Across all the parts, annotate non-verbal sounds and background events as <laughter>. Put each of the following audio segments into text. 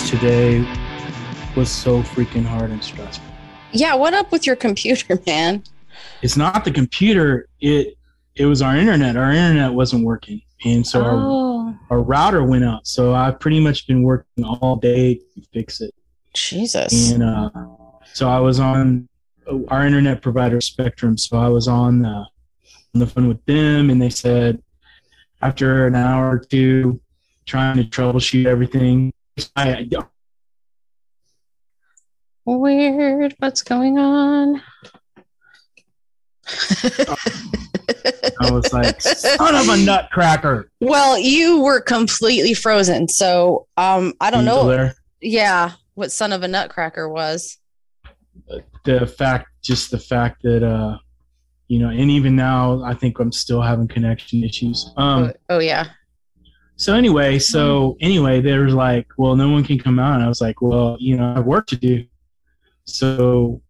today was so freaking hard and stressful. Yeah, what up with your computer, <laughs> man? It's not the computer, it it was our internet. Our internet wasn't working. And so our, oh, our router went out. So I've pretty much been working all day to fix it. Jesus. And uh, so I was on our internet provider Spectrum. So I was on, uh, on the phone with them, and they said after an hour or two trying to troubleshoot everything, I, don't. Weird. What's going on? I was like, son of a nutcracker. well, you were completely frozen. So um I don't know. there? Yeah, what son of a nutcracker was. The fact, just the fact that, uh, you know, and even now, I think I'm still having connection issues. Um, oh, oh yeah. So anyway, hmm. so anyway, they were like, "Well, no one can come out." And I was like, "Well, you know, I have work to do. So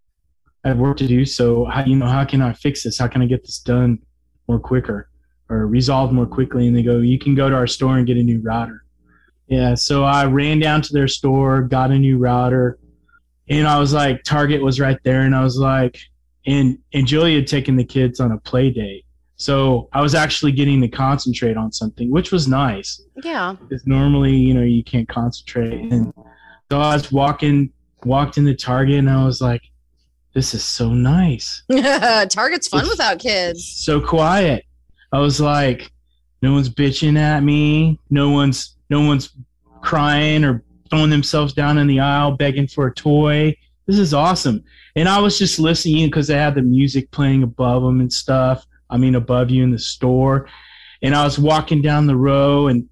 I have work to do. So how you know how can I fix this? How can I get this done more quicker or resolved more quickly?" And they go, "You can go to our store and get a new router." Yeah. So I ran down to their store, got a new router, and I was like, Target was right there, and I was like, and and Julia had taken the kids on a play date. So I was actually getting to concentrate on something, which was nice. Yeah. because normally you know you can't concentrate. And so i was walking walked into target and i was like this is so nice. <laughs> Target's fun without kids. so quiet. I was like no one's bitching at me. No one's no one's crying or throwing themselves down in the aisle begging for a toy. This is awesome. And i was just listening because they had the music playing above them and stuff i mean above you in the store and i was walking down the row and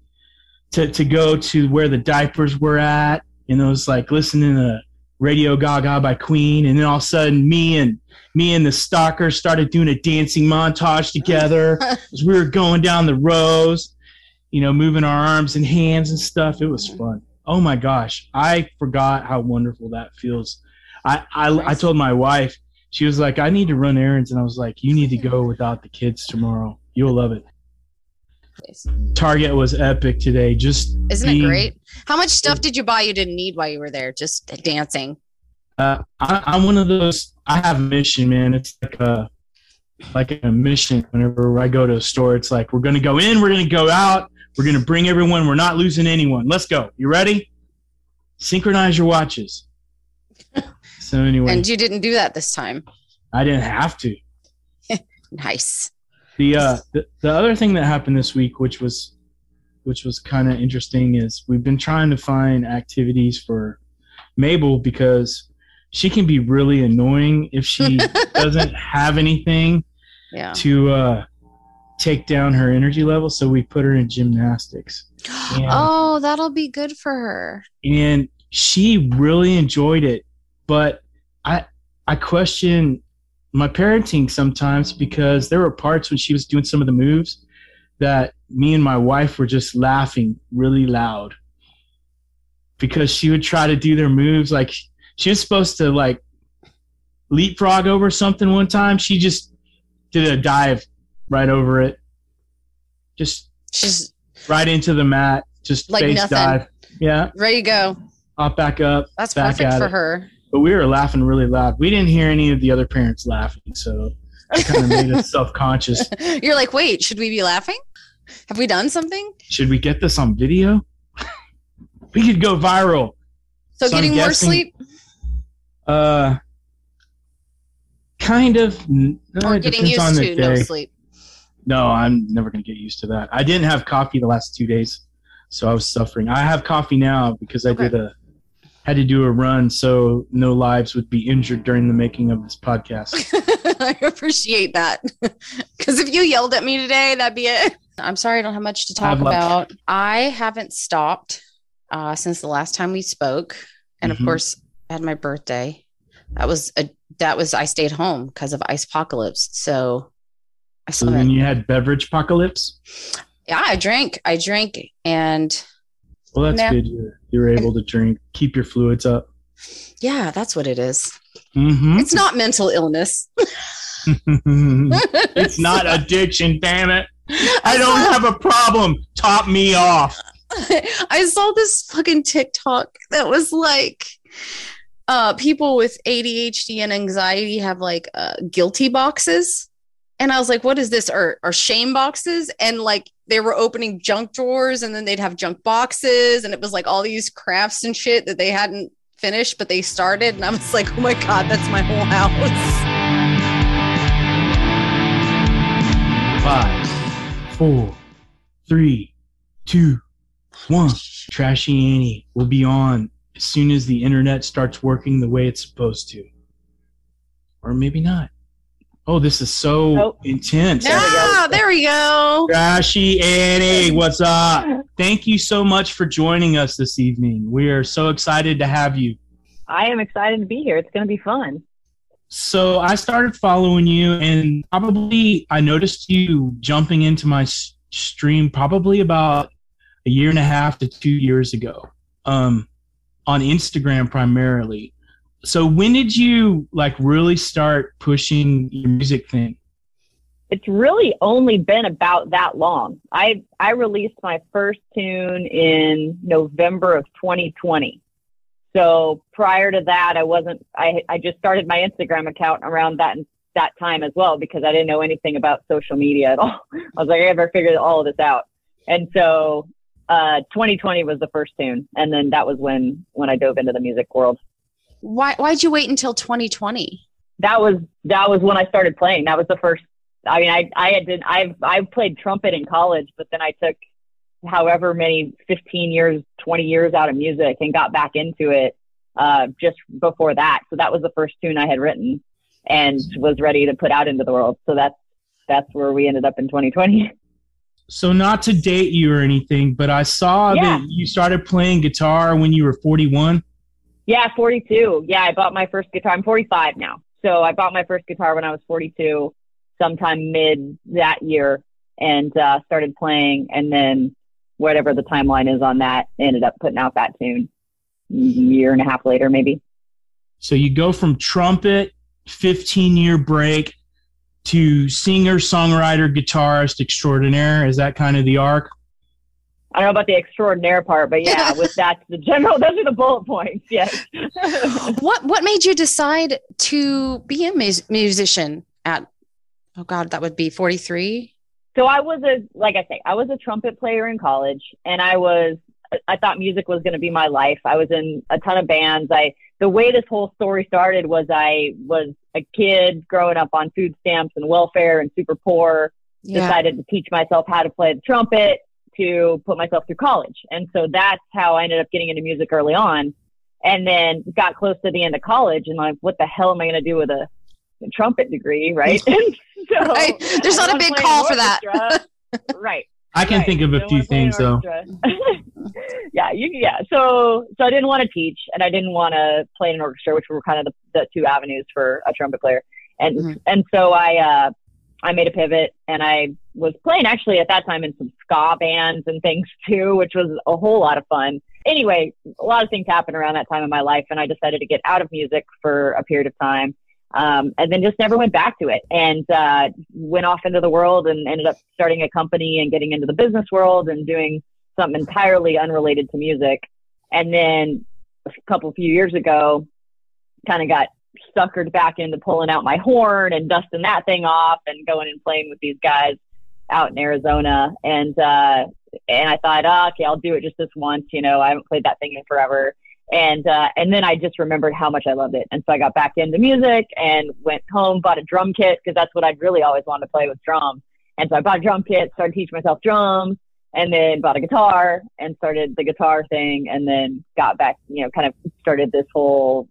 to, to go to where the diapers were at and I was like listening to Radio Gaga by Queen and then all of a sudden me and me and the stalker started doing a dancing montage together <laughs> as we were going down the rows, you know, moving our arms and hands and stuff. It was fun. Oh my gosh. I forgot how wonderful that feels. I, I, I told my wife, she was like, I need to run errands. And I was like, you need to go without the kids tomorrow. You'll love it. Target was epic today. Just Isn't it great? How much stuff did you buy you didn't need while you were there? Just dancing. Uh, I, I'm one of those. I have a mission, man. It's like a like a mission. Whenever I go to a store, it's like we're gonna go in, we're gonna go out, we're gonna bring everyone. We're not losing anyone. Let's go. You ready? Synchronize your watches. So anyway, And you didn't do that this time. I didn't have to. <laughs> Nice. The uh the, the other thing that happened this week, which was which was kind of interesting, is we've been trying to find activities for Mabel because she can be really annoying if she <laughs> doesn't have anything Yeah. to uh take down her energy level. So we put her in gymnastics. <gasps> Yeah. Oh, that'll be good for her. and she really enjoyed it but i i question my parenting sometimes because there were parts when she was doing some of the moves that me and my wife were just laughing really loud because she would try to do their moves like she was supposed to like leapfrog over something one time she just did a dive right over it just She's right into the mat just Like face nothing. dive yeah ready to go. hop back up That's Back perfect for it. her. But we were laughing really loud. We didn't hear any of the other parents laughing, so it kind of made us <laughs> self-conscious. You're like, wait, should we be laughing? Have we done something? Should we get this on video? <laughs> we could go viral. So, So getting more sleep Uh, kind of. no, or getting used to no sleep? No, I'm never gonna get used to that. I didn't have coffee the last two days, so I was suffering. I have coffee now because I Okay. did a had to do a run, so no lives would be injured during the making of this podcast. <laughs> I appreciate that. <laughs> Because if you yelled at me today, that'd be it. I'm sorry I don't have much to talk Have about. I haven't stopped uh, since the last time we spoke. And Mhm. of course, I had my birthday. That was a that was I stayed home because of ice apocalypse. So I So still then you had beverage apocalypse. yeah, I drank. I drank and Well, that's good. You're, you're able to drink, keep your fluids up. yeah, that's what it is. Mm-hmm. It's not mental illness. <laughs> it's not addiction, damn it. <laughs> I don't have a problem. Top me off. <laughs> I saw this fucking TikTok that was like uh people with ADHD and anxiety have like uh guilty boxes. And I was like, what is this? Are, or shame boxes? And like they were opening junk drawers and then they'd have junk boxes and it was like all these crafts and shit that they hadn't finished, but they started. And I was like, oh my God, that's my whole house. Five, four, three, two, one. Trashy Annie will be on as soon as the internet starts working the way it's supposed to. Or maybe not. Oh, this is so Nope. intense. Ah, there we go. Trashy Annie, what's up? Thank you so much for joining us this evening. We are so excited to have you. I am excited to be here. It's going to be fun. So I started following you, and probably I noticed you jumping into my s- stream probably about a year and a half to two years ago, um, on Instagram primarily. So when did you like really start pushing your music thing? It's really only been about that long. I I released my first tune in November of 2020. So prior to that, I wasn't. I I just started my Instagram account around that that time as well because I didn't know anything about social media at all. <laughs> I was like, I never figured all of this out. And so uh, 2020 was the first tune, and then that was when when I dove into the music world. Why why'd you wait until 2020? that was that was when I started playing. That was the first. I mean, I I had did I've I played trumpet in college, but then I took however many 15 years, 20 years out of music and got back into it uh, just before that. So that was the first tune I had written and was ready to put out into the world. So that's that's where we ended up in 2020. So not to date you or anything, but I saw Yeah. that you started playing guitar when you were 41. Yeah, 42. Yeah, I bought my first guitar. I'm 45 now. So I bought my first guitar when I was 42, sometime mid that year, and uh, started playing. And then whatever the timeline is on that, ended up putting out that tune a year and a half later, maybe. So you go from trumpet, 15 year break, to singer, songwriter, guitarist extraordinaire. Is that kind of the arc? I don't know about the extraordinaire part, but yeah, <laughs> with that, the general, those are the bullet points. Yes. <gasps> What what made you decide to be a mus- musician at oh god that would be 43 so I was a like I say, I was a trumpet player in college, and I was I thought music was going to be my life. I was in a ton of bands. I the way this whole story started was I was a kid growing up on food stamps and welfare and super poor. yeah Decided to teach myself how to play the trumpet to put myself through college, and so that's how I ended up getting into music early on. And then got close to the end of college, and like, what the hell am I going to do with a, a trumpet degree, right? <laughs> <laughs> So Right. There's not a big call for that. <laughs> right. I can Right. think of a few wanna play in things though. yeah, you yeah. So so I didn't want to teach and I didn't want to play in an orchestra, which were kind of the, the two avenues for a trumpet player. And Mhm. and so I uh I made a pivot and I was playing actually at that time in some ska bands and things <laughs> too, which was a whole lot of fun. Anyway, a lot of things happened around that time in my life and I decided to get out of music for a period of time. Um, and then just never went back to it and uh, went off into the world and ended up starting a company and getting into the business world and doing something entirely unrelated to music. And then a couple few years ago, kind of got suckered back into pulling out my horn and dusting that thing off and going and playing with these guys out in Arizona. And uh, and I thought, oh, okay, I'll do it just this once. You know, I haven't played that thing in forever. And uh, and then I just remembered how much I loved it, and so I got back into music and went home, bought a drum kit because that's what I'd really always wanted to play with drums. And so I bought a drum kit, started teaching myself drums, and then bought a guitar and started the guitar thing, and then got back, you know, kind of started this whole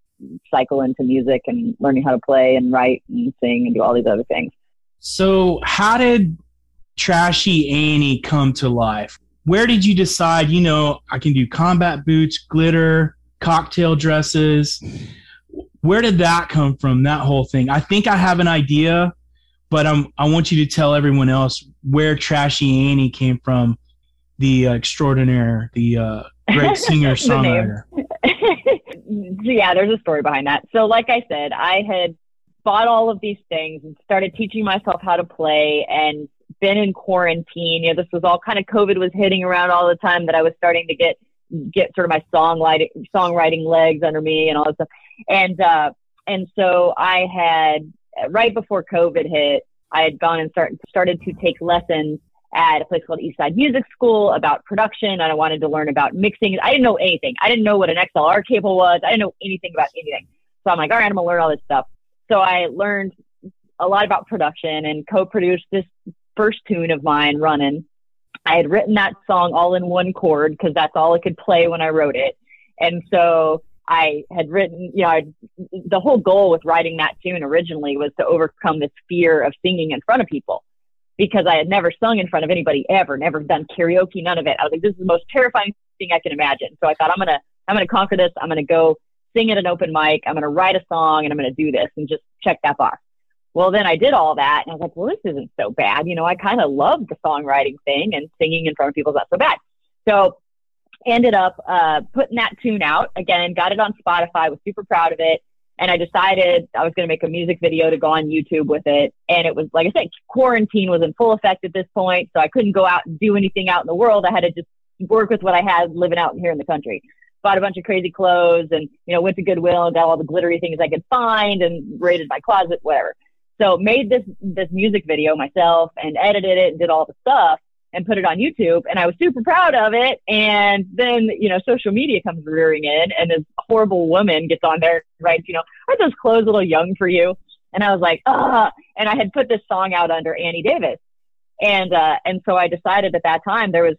cycle into music and learning how to play and write and sing and do all these other things. So how did Trashy Annie come to life? Where did you decide, you know, I can do combat boots, glitter, cocktail dresses? Where did that come from, that whole thing? I think I have an idea, but I'm, I want you to tell everyone else where Trashy Annie came from, the uh, extraordinaire, the uh, great <laughs> singer songwriter. Yeah, there's a story behind that. So like I said, I had bought all of these things and started teaching myself how to play and been in quarantine. You know, this was all kind of COVID was hitting around all the time that I was starting to get get sort of my songwriting songwriting legs under me and all that stuff. And uh, and so I had right before COVID hit, I had gone and start, started to take lessons at a place called Eastside Music School about production. And I wanted to learn about mixing. I didn't know anything. I didn't know what an XLR cable was. I didn't know anything about anything. So I'm like, all right, I'm gonna learn all this stuff. So I learned a lot about production and co-produced this first tune of mine, "Running." I had written that song all in one chord because that's all I could play when I wrote it. And so I had written, you know, I'd, the whole goal with writing that tune originally was to overcome this fear of singing in front of people because I had never sung in front of anybody ever, never done karaoke, none of it. I was like, this is the most terrifying thing I can imagine. So I thought, I'm to, I'm to conquer this. I'm to go sing at an open mic. I'm to write a song and I'm to do this and just check that box. Well, then I did all that and I was like, well, this isn't so bad. You know, I kind of love the songwriting thing and singing in front of people is not so bad. So ended up uh, putting that tune out again, got it on Spotify, was super proud of it. And I decided I was going to make a music video to go on YouTube with it. And it was, like I said, quarantine was in full effect at this point. So I couldn't go out and do anything out in the world. I had to just work with what I had living out here in the country. Bought a bunch of crazy clothes and, you know, went to Goodwill and got all the glittery things I could find and raided my closet, whatever. So made this this music video myself and edited it and did all the stuff and put it on YouTube and I was super proud of it. And then, you know, social media comes rearing in and this horrible woman gets on there and writes, you know, are those clothes a little young for you? And I was like, ah, and I had put this song out under Annie Davis. And, uh, and so I decided at that time there was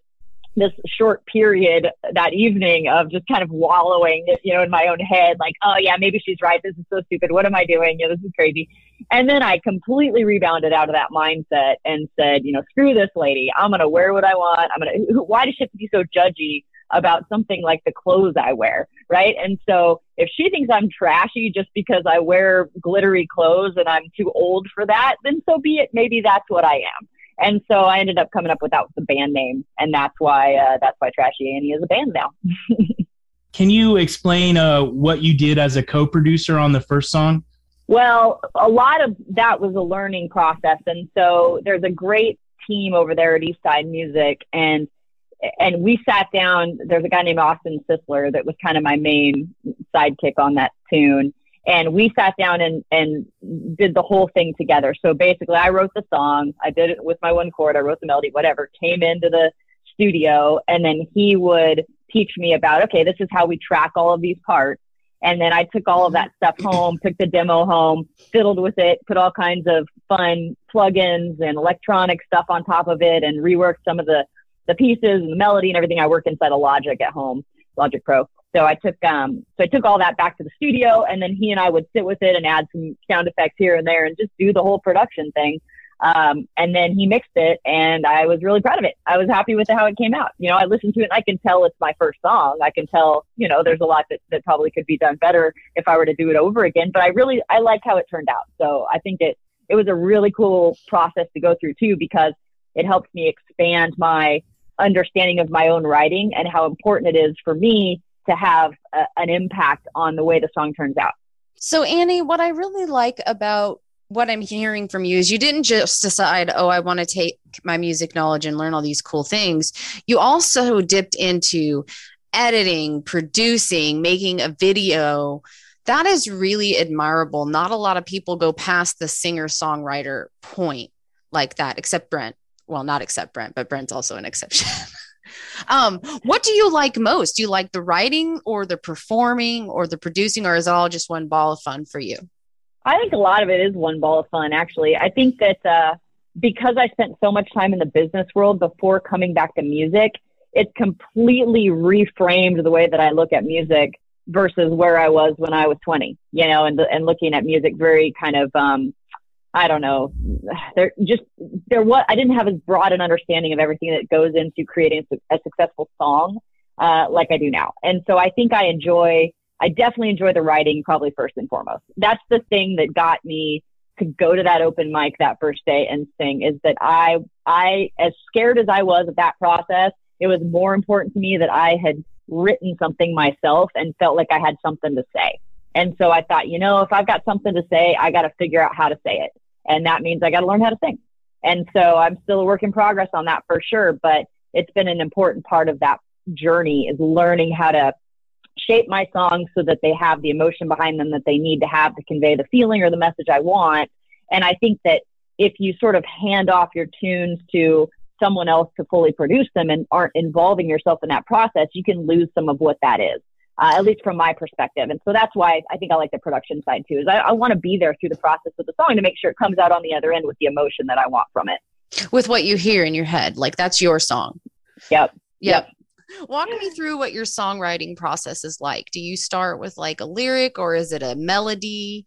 this short period that evening of just kind of wallowing, you know, in my own head, like, oh yeah, maybe she's right. This is so stupid. What am I doing? You know, this is crazy. And then I completely rebounded out of that mindset and said, you know, screw this lady. I'm going to wear what I want. I'm going to, why does she have to be so judgy about something like the clothes I wear? Right. And so if she thinks I'm trashy just because I wear glittery clothes and I'm too old for that, then so be it. Maybe that's what I am. And so I ended up coming up with that with the band name, and that's why uh, that's why Trashy Annie is a band now. <laughs> Can you explain uh, what you did as a co-producer on the first song? Well, a lot of that was a learning process, and so there's a great team over there at Eastside Music, and and we sat down. There's a guy named Austin Sisler that was kind of my main sidekick on that tune, and we sat down and and did the whole thing together. So basically, I wrote the song. I did it with my one chord. I wrote the melody, whatever. Came into the studio, and then he would teach me about okay, this is how we track all of these parts. And then I took all of that stuff home, took the demo home, fiddled with it, put all kinds of fun plugins and electronic stuff on top of it, and reworked some of the the pieces and the melody and everything. I work inside of Logic at home, Logic Pro. So I took um so I took all that back to the studio and then he and I would sit with it and add some sound effects here and there and just do the whole production thing. Um, and then he mixed it and I was really proud of it. I was happy with how it came out. You know, I listened to it and I can tell it's my first song. I can tell, you know, there's a lot that, that probably could be done better if I were to do it over again. But I really I like how it turned out. So I think it it was a really cool process to go through too because it helps me expand my understanding of my own writing and how important it is for me to have a, an impact on the way the song turns out. So, Annie, what I really like about what I'm hearing from you is you didn't just decide, oh, I want to take my music knowledge and learn all these cool things. You also dipped into editing, producing, making a video. That is really admirable. Not a lot of people go past the singer songwriter point like that, except Brent. Well, not except Brent, but Brent's also an exception. <laughs> um, what do you like most? Do you like the writing or the performing or the producing, or is it all just one ball of fun for you? I think a lot of it is one ball of fun, actually. I think that uh, because I spent so much time in the business world before coming back to music, it completely reframed the way that I look at music versus where I was when I was 20, you know, and, and looking at music very kind of um, I don't know. There just there what I didn't have as broad an understanding of everything that goes into creating a successful song uh, like I do now. And so I think I enjoy. I definitely enjoy the writing probably first and foremost. That's the thing that got me to go to that open mic that first day and sing is that I I as scared as I was of that process, it was more important to me that I had written something myself and felt like I had something to say. And so I thought, you know, if I've got something to say, I got to figure out how to say it. And that means I got to learn how to sing. And so I'm still a work in progress on that for sure. But it's been an important part of that journey is learning how to shape my songs so that they have the emotion behind them that they need to have to convey the feeling or the message I want. And I think that if you sort of hand off your tunes to someone else to fully produce them and aren't involving yourself in that process, you can lose some of what that is. Uh, at least from my perspective. And so that's why I think I like the production side too, is I, I want to be there through the process of the song to make sure it comes out on the other end with the emotion that I want from it. With what you hear in your head, like that's your song. Yep. Yep. yep. Walk me through what your songwriting process is like. Do you start with like a lyric or is it a melody?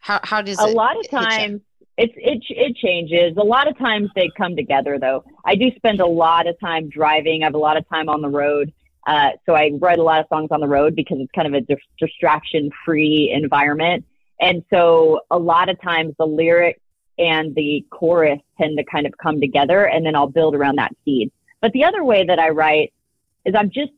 How, how does a lot of times it's it it changes. A lot of times they come together though. I do spend a lot of time driving. I have a lot of time on the road. Uh, so I write a lot of songs on the road because it's kind of a di- distraction free environment. And so a lot of times the lyric and the chorus tend to kind of come together and then I'll build around that seed. But the other way that I write is I'm just,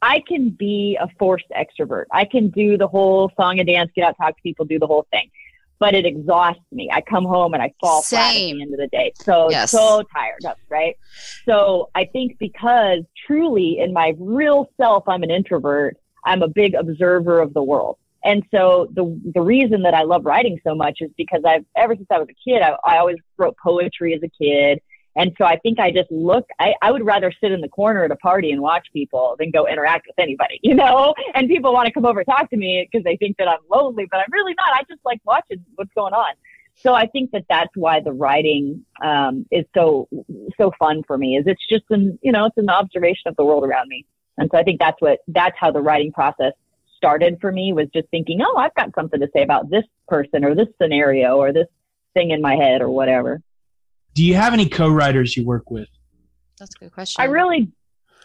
I can be a forced extrovert. I can do the whole song and dance, get out, talk to people, do the whole thing but it exhausts me. I come home and I fall Same. flat at the end of the day. So yes. so tired up, right? So I think because truly in my real self I'm an introvert, I'm a big observer of the world. And so the the reason that I love writing so much is because I've ever since I was a kid, I, I always wrote poetry as a kid. And so I think I just look, I, I would rather sit in the corner at a party and watch people than go interact with anybody, <laughs> you know? And people want to come over and talk to me because they think that I'm lonely, but I'm really not. I just like watching what's going on. So I think that that's why the writing um, is so so fun for me. Is it's just an you know it's an observation of the world around me, and so I think that's what that's how the writing process started for me was just thinking, oh, I've got something to say about this person or this scenario or this thing in my head or whatever do you have any co-writers you work with? That's a good question. I really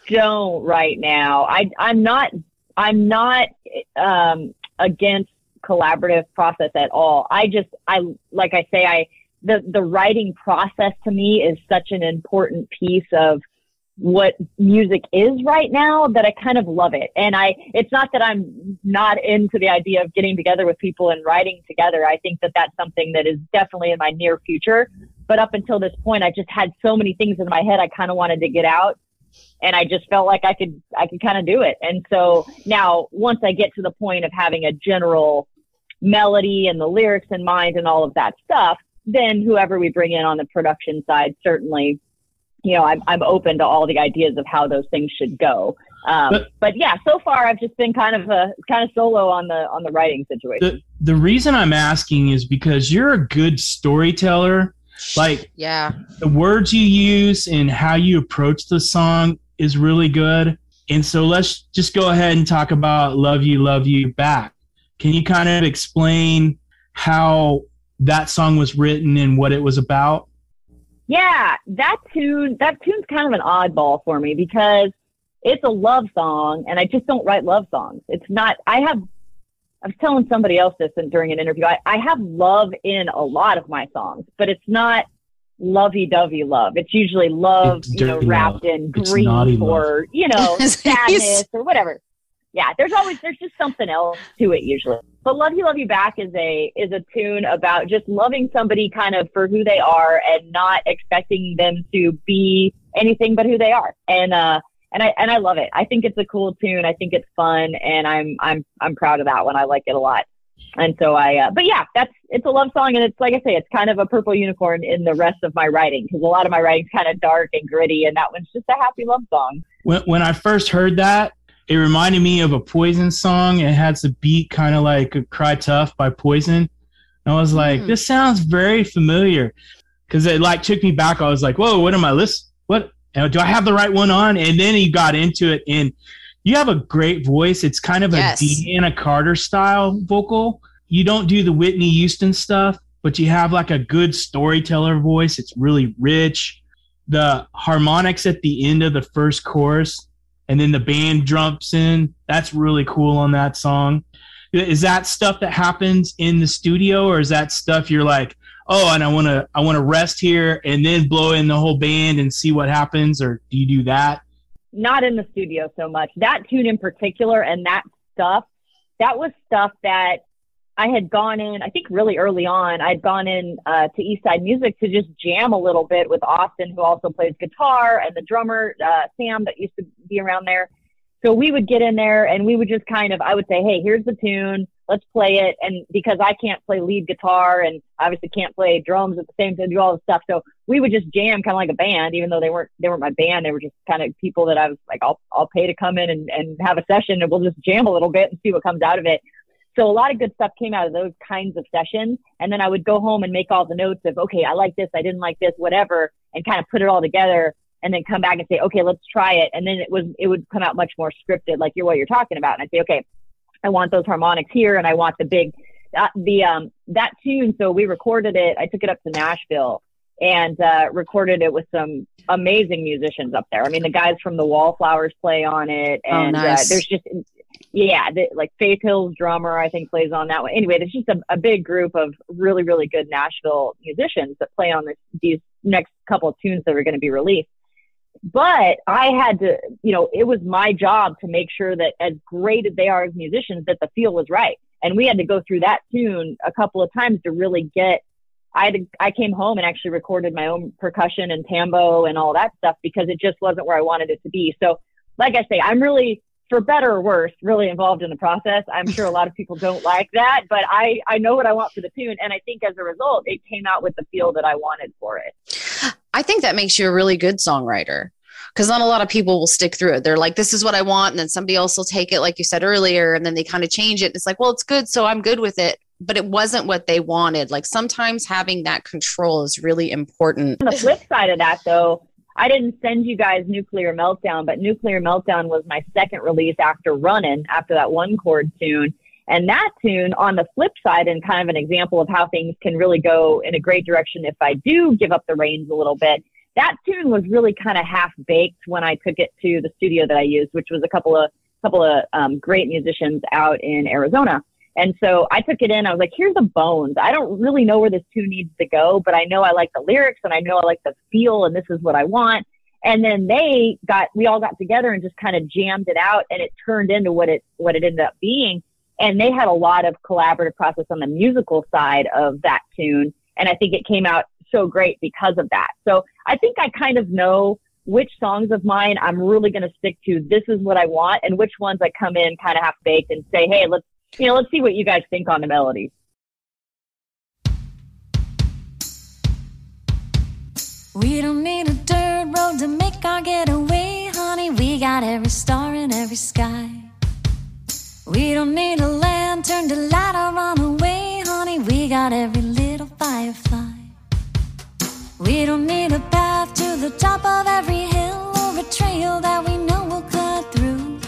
don't right now. I I'm not I'm not um, against collaborative process at all. I just I like I say I the the writing process to me is such an important piece of what music is right now that I kind of love it. And I, it's not that I'm not into the idea of getting together with people and writing together. I think that that's something that is definitely in my near future. But up until this point, I just had so many things in my head I kind of wanted to get out. And I just felt like I could, I could kind of do it. And so now once I get to the point of having a general melody and the lyrics in mind and all of that stuff, then whoever we bring in on the production side certainly you know, I'm, I'm open to all the ideas of how those things should go. Um, but, but, yeah, so far I've just been kind of a kind of solo on the on the writing situation. The, the reason I'm asking is because you're a good storyteller. Like, yeah, the words you use and how you approach the song is really good. And so let's just go ahead and talk about "Love You, Love You" back. Can you kind of explain how that song was written and what it was about? Yeah, that tune that tune's kind of an oddball for me because it's a love song and I just don't write love songs. It's not I have I was telling somebody else this during an interview. I, I have love in a lot of my songs, but it's not lovey dovey love. It's usually love, it's you know, wrapped love. in grief or, you know, <laughs> sadness <laughs> or whatever yeah, there's always there's just something else to it usually. But Love You Love You Back is a is a tune about just loving somebody kind of for who they are and not expecting them to be anything but who they are. And uh and I and I love it. I think it's a cool tune. I think it's fun and I'm I'm I'm proud of that one. I like it a lot. And so I uh, but yeah, that's it's a love song and it's like I say it's kind of a purple unicorn in the rest of my writing because a lot of my writing's kind of dark and gritty and that one's just a happy love song. When when I first heard that it reminded me of a Poison song. It had the beat kind of like "Cry Tough" by Poison. And I was like, mm. this sounds very familiar, because it like took me back. I was like, whoa, what am I listening? What do I have the right one on? And then he got into it, and you have a great voice. It's kind of yes. a Deana Carter style vocal. You don't do the Whitney Houston stuff, but you have like a good storyteller voice. It's really rich. The harmonics at the end of the first chorus and then the band jumps in. That's really cool on that song. Is that stuff that happens in the studio, or is that stuff you're like, oh, and I want to I want to rest here and then blow in the whole band and see what happens, or do you do that? Not in the studio so much. That tune in particular and that stuff, that was stuff that I had gone in, I think really early on, I'd gone in uh, to Eastside Music to just jam a little bit with Austin, who also plays guitar, and the drummer, uh, Sam, that used to be around there. So we would get in there and we would just kind of, I would say, hey, here's the tune, let's play it. And because I can't play lead guitar and obviously can't play drums at the same time, do all this stuff. So we would just jam kind of like a band, even though they weren't, they weren't my band. They were just kind of people that I was like, I'll, I'll pay to come in and, and have a session and we'll just jam a little bit and see what comes out of it. So a lot of good stuff came out of those kinds of sessions. And then I would go home and make all the notes of, okay, I like this, I didn't like this, whatever, and kind of put it all together and then come back and say, okay, let's try it. And then it was, it would come out much more scripted, like you're what you're talking about. And I'd say, okay, I want those harmonics here and I want the big, uh, the, um, that tune. So we recorded it. I took it up to Nashville and, uh, recorded it with some amazing musicians up there. I mean, the guys from the Wallflowers play on it Oh, and, nice. uh, there's just, yeah, the, like Faith Hill's drummer, I think plays on that one. Anyway, there's just a, a big group of really, really good Nashville musicians that play on this, these next couple of tunes that are going to be released. But I had to, you know, it was my job to make sure that as great as they are as musicians, that the feel was right. And we had to go through that tune a couple of times to really get. I had to, I came home and actually recorded my own percussion and tambo and all that stuff because it just wasn't where I wanted it to be. So, like I say, I'm really for better or worse, really involved in the process. I'm sure a lot of people don't like that, but I, I know what I want for the tune. And I think as a result, it came out with the feel that I wanted for it. I think that makes you a really good songwriter because not a lot of people will stick through it. They're like, this is what I want. And then somebody else will take it, like you said earlier, and then they kind of change it. It's like, well, it's good. So I'm good with it. But it wasn't what they wanted. Like sometimes having that control is really important. On the flip side of that, though, I didn't send you guys Nuclear Meltdown, but Nuclear Meltdown was my second release after Running, after that one chord tune. And that tune, on the flip side, and kind of an example of how things can really go in a great direction if I do give up the reins a little bit. That tune was really kind of half baked when I took it to the studio that I used, which was a couple of couple of um, great musicians out in Arizona. And so I took it in. I was like, here's the bones. I don't really know where this tune needs to go, but I know I like the lyrics and I know I like the feel and this is what I want. And then they got, we all got together and just kind of jammed it out and it turned into what it, what it ended up being. And they had a lot of collaborative process on the musical side of that tune. And I think it came out so great because of that. So I think I kind of know which songs of mine I'm really going to stick to. This is what I want. And which ones I come in kind of half baked and say, Hey, let's, you know, let's see what you guys think on the melody. We don't need a dirt road to make our getaway, honey. We got every star in every sky. We don't need a lantern to light our runaway, honey. We got every little firefly. We don't need a path to the top of every hill or a trail that we know we'll cut through.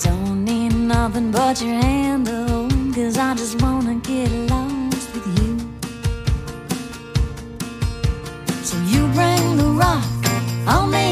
Don't need nothing but your hand hold, cause I just wanna get lost with you. So you bring the rock, I'll make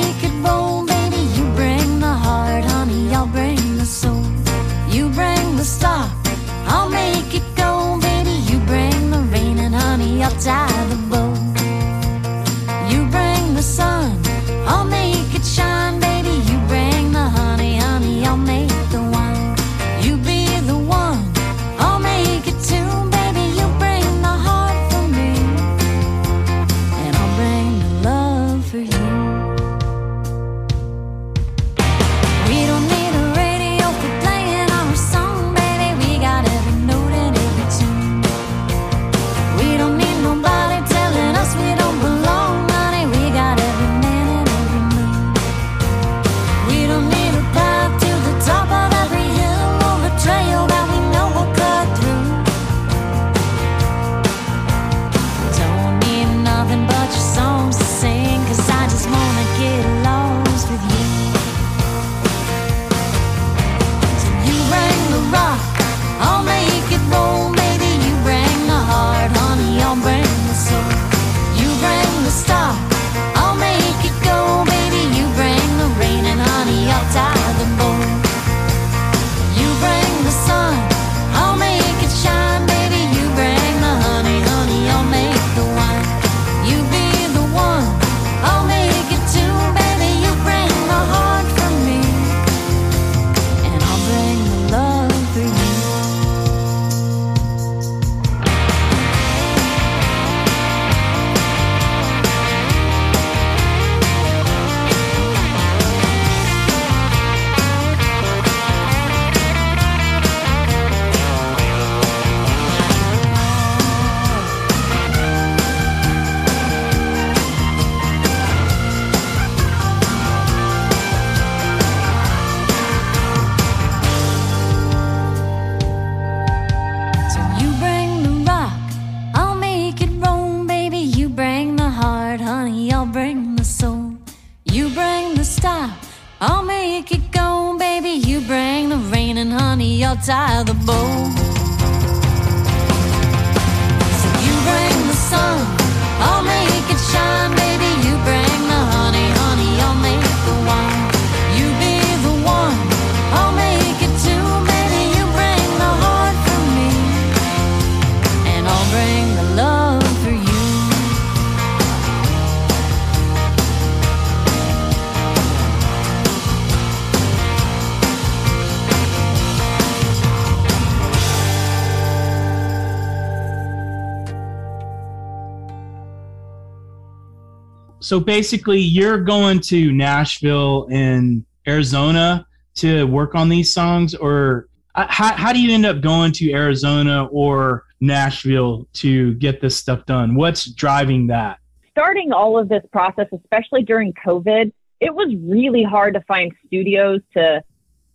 So basically, you're going to Nashville and Arizona to work on these songs, or uh, how, how do you end up going to Arizona or Nashville to get this stuff done? What's driving that? starting all of this process, especially during COVID, it was really hard to find studios to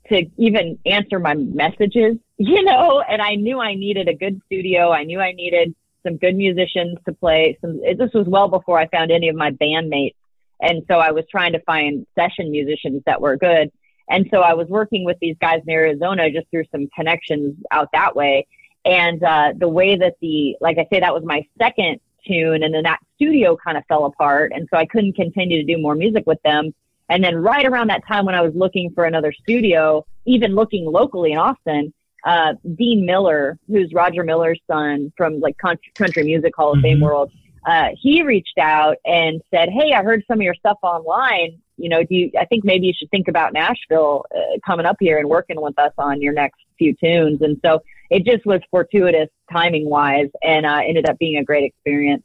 to even answer my messages, <laughs> you know. And I knew I needed a good studio. I knew I needed some good musicians to play. Some it, this was well before I found any of my bandmates, and so I was trying to find session musicians that were good. And so I was working with these guys in Arizona just through some connections out that way. And uh, the way that the, like I say, that was my second tune, and then that studio kind of fell apart, and so I couldn't continue to do more music with them. And then right around that time when I was looking for another studio, even looking locally in Austin, uh, Dean Miller, who's Roger Miller's son from like country, country music Hall of Fame Mhm. world, uh, he reached out and said, "Hey, I heard some of your stuff online. You know, do you? I think maybe you should think about Nashville uh, coming up here and working with us on your next few tunes." And so it just was fortuitous timing wise, and uh, ended up being a great experience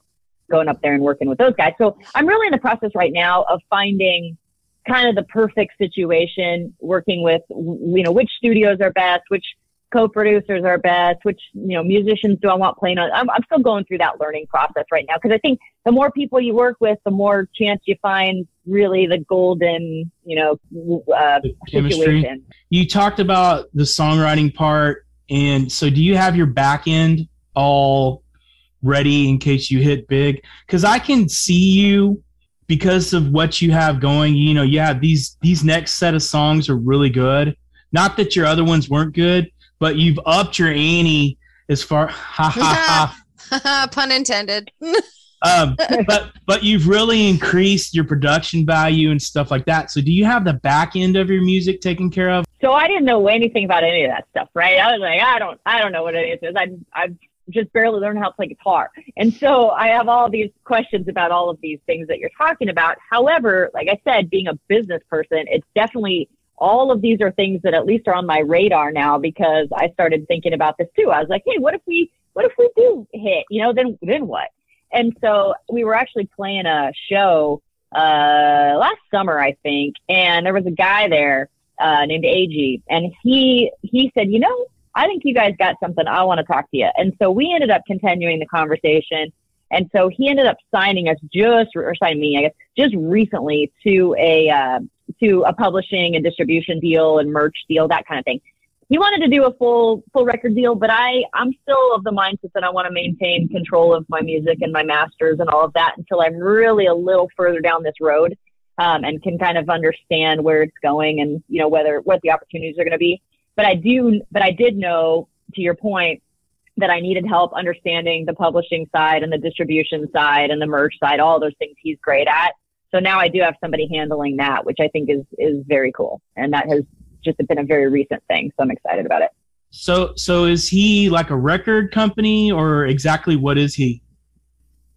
going up there and working with those guys. So I'm really in the process right now of finding kind of the perfect situation, working with you know which studios are best, which co-producers are best, which you know musicians do I want playing on. I'm, I'm still going through that learning process right now because I think the more people you work with, the more chance you find really the golden you know uh, Chemistry. situation. You talked about the songwriting part, and so do you have your back end all ready in case you hit big? Because I can see you because of what you have going. You know, you have these these next set of songs are really good. Not that your other ones weren't good, but you've upped your ante as far. <laughs> <laughs> Ha ha ha. <laughs> Pun intended. um, but but you've really increased your production value and stuff like that. So do you have the back end of your music taken care of? So I didn't know anything about any of that stuff, right? I was like, I don't, I don't know what it is. I, I've just barely learned how to play guitar, and so I have all these questions about all of these things that you're talking about. However, like I said, being a business person, it's definitely all of these are things that at least are on my radar now because I started thinking about this too. I was like, hey, what if we, what if we do hit? You know, then then what? And so we were actually playing a show uh, last summer, I think, and there was a guy there uh, named AG, and he he said, you know, I think you guys got something. I want to talk to you. And so we ended up continuing the conversation. And so he ended up signing us just, or signing me, I guess, just recently to a uh, to a publishing and distribution deal and merch deal, that kind of thing. He wanted to do a full full record deal, but I I'm still of the mindset that I want to maintain control of my music and my masters and all of that until I'm really a little further down this road um, and can kind of understand where it's going and you know whether what the opportunities are going to be. But I do, but I did know to your point that I needed help understanding the publishing side and the distribution side and the merch side, all those things he's great at. So now I do have somebody handling that, which I think is is very cool, and that has just been a very recent thing. So I'm excited about it. So so is he like a record company or exactly what is he?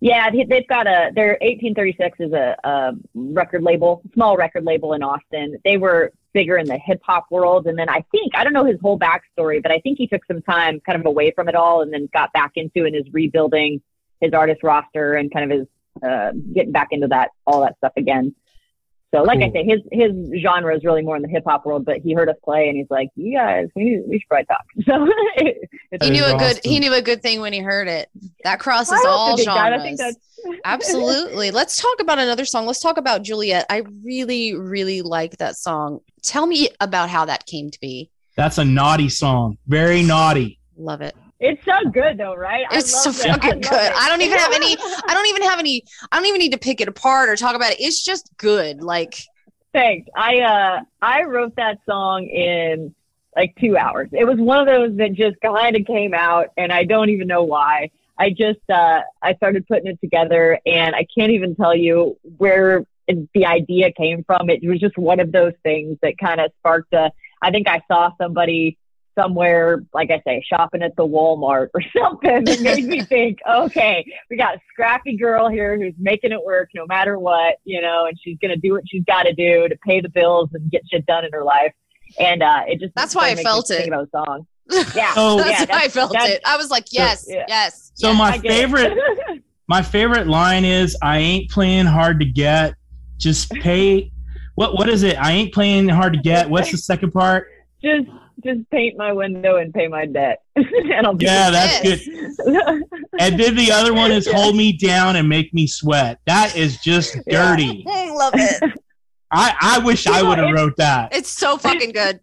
Yeah, they- they've got a their 1836 is a, a record label, small record label in Austin. They were bigger in the hip hop world, and then I think I don't know his whole backstory, but I think he took some time kind of away from it all, and then got back into and is rebuilding his artist roster and kind of is uh, getting back into that all that stuff again. So, like I say, his his genre is really more in the hip hop world, but he heard us play and he's like, "You guys, we need, we should probably talk." <laughs> So, it's He knew is a good. He knew a good thing when he heard it. That crosses I all dig that. I genres. think that's <laughs> Absolutely. Let's talk about another song. Let's talk about Juliet. I really, really like that song. Tell me about how that came to be. That's a naughty song. Very naughty. Love it. It's so good though, right? It's so love that. I fucking love good. it. I don't even have any- I don't even have any. I don't even need to pick it apart or talk about it. It's just good. Like Thanks. I uh I wrote that song in like two hours. It was one of those that just kind of came out, and I don't even know why. I just uh, I started putting it together, and I can't even tell you where the idea came from. It was just one of those things that kind of sparked a. I think I saw somebody somewhere, like I say, shopping at the Walmart or <laughs> something that made me think, okay, we got a scrappy girl here who's making it work no matter what, you know, and she's gonna do what she's got to do to pay the bills and get shit done in her life. And uh, it just That's why I felt it. about a song. Yeah, So- That's yeah, why I felt that's- it. I was like, yes, yeah. yes. So yes. my I get it. favorite <laughs> my favorite line is I ain't playing hard to get. Just pay what what is it? I ain't playing hard to get. What's the second part? <laughs> just just paint my window and pay my debt, <laughs> and I'll Yeah, that's Yes. good. <laughs> And then the other one is hold me down and make me sweat. That is just dirty. <laughs> Mm, love it. I, I wish I You know, would have wrote that. It's so fucking good.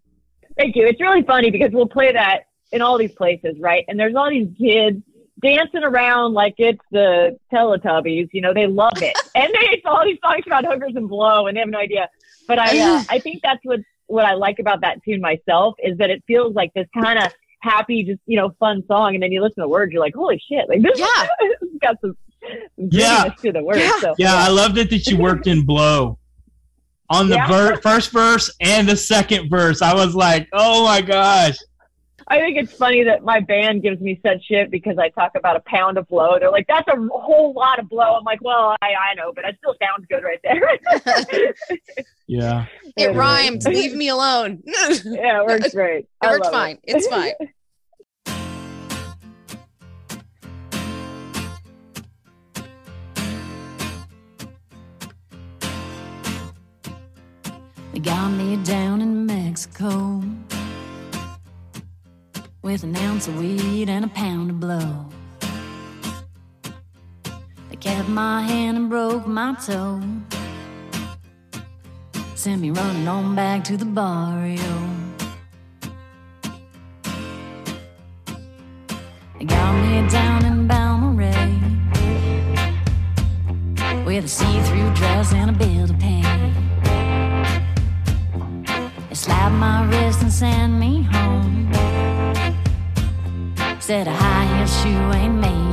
Thank you. It's really funny because we'll play that in all these places, right? And there's all these kids dancing around like it's the Teletubbies. You know, they love it, and they, it's all these songs about hookers and blow, and they have no idea. But I, uh, I think that's what what I like about that tune myself is that it feels like this kind of happy, just you know, fun song, and then you listen to the words, you're like, holy shit, like this, Yeah. <laughs> this got some, some Yeah. to the words. Yeah. So, Yeah, I loved it that you worked in blow. On the Yeah. ver- first verse and the second verse, I was like, "Oh my gosh!" I think it's funny that my band gives me such shit because I talk about a pound of blow. They're like, "That's a whole lot of blow." I'm like, "Well, I, I know, but it still sounds good right there." <laughs> Yeah, It rhymed. Leave me alone. <laughs> yeah, it works great. I worked fine. It. It's fine. <laughs> They got me down in Mexico with an ounce of weed and a pound of blow. They kept my hand and broke my toe. Sent me running on back to the barrio. They got me down in Balmorhea with a see-through dress and a bill to pay. They slapped my wrist and sent me home. Said high heel shoe ain't made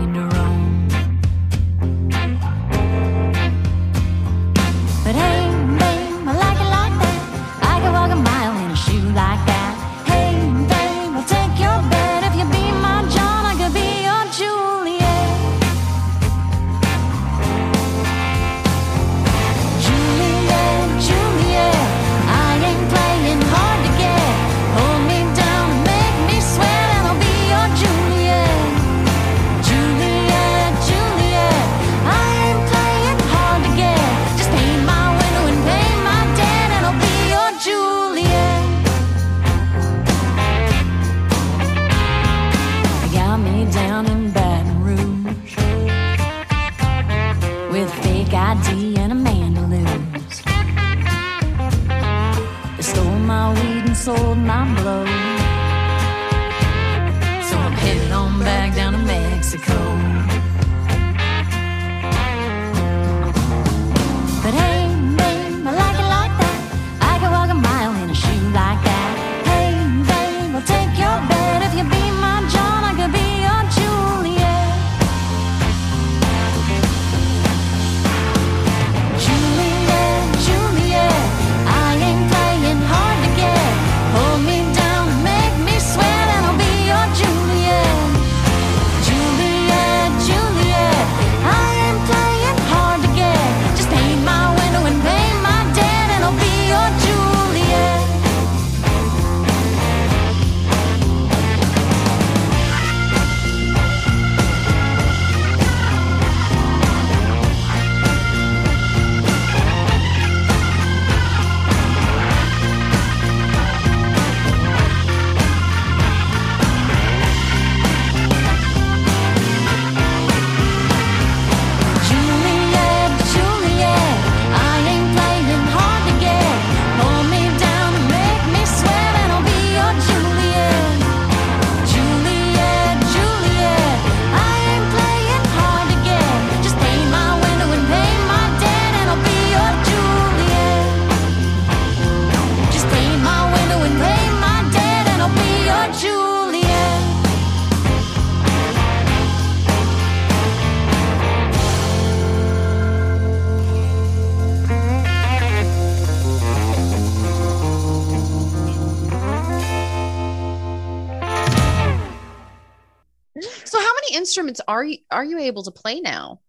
are you are you able to play now?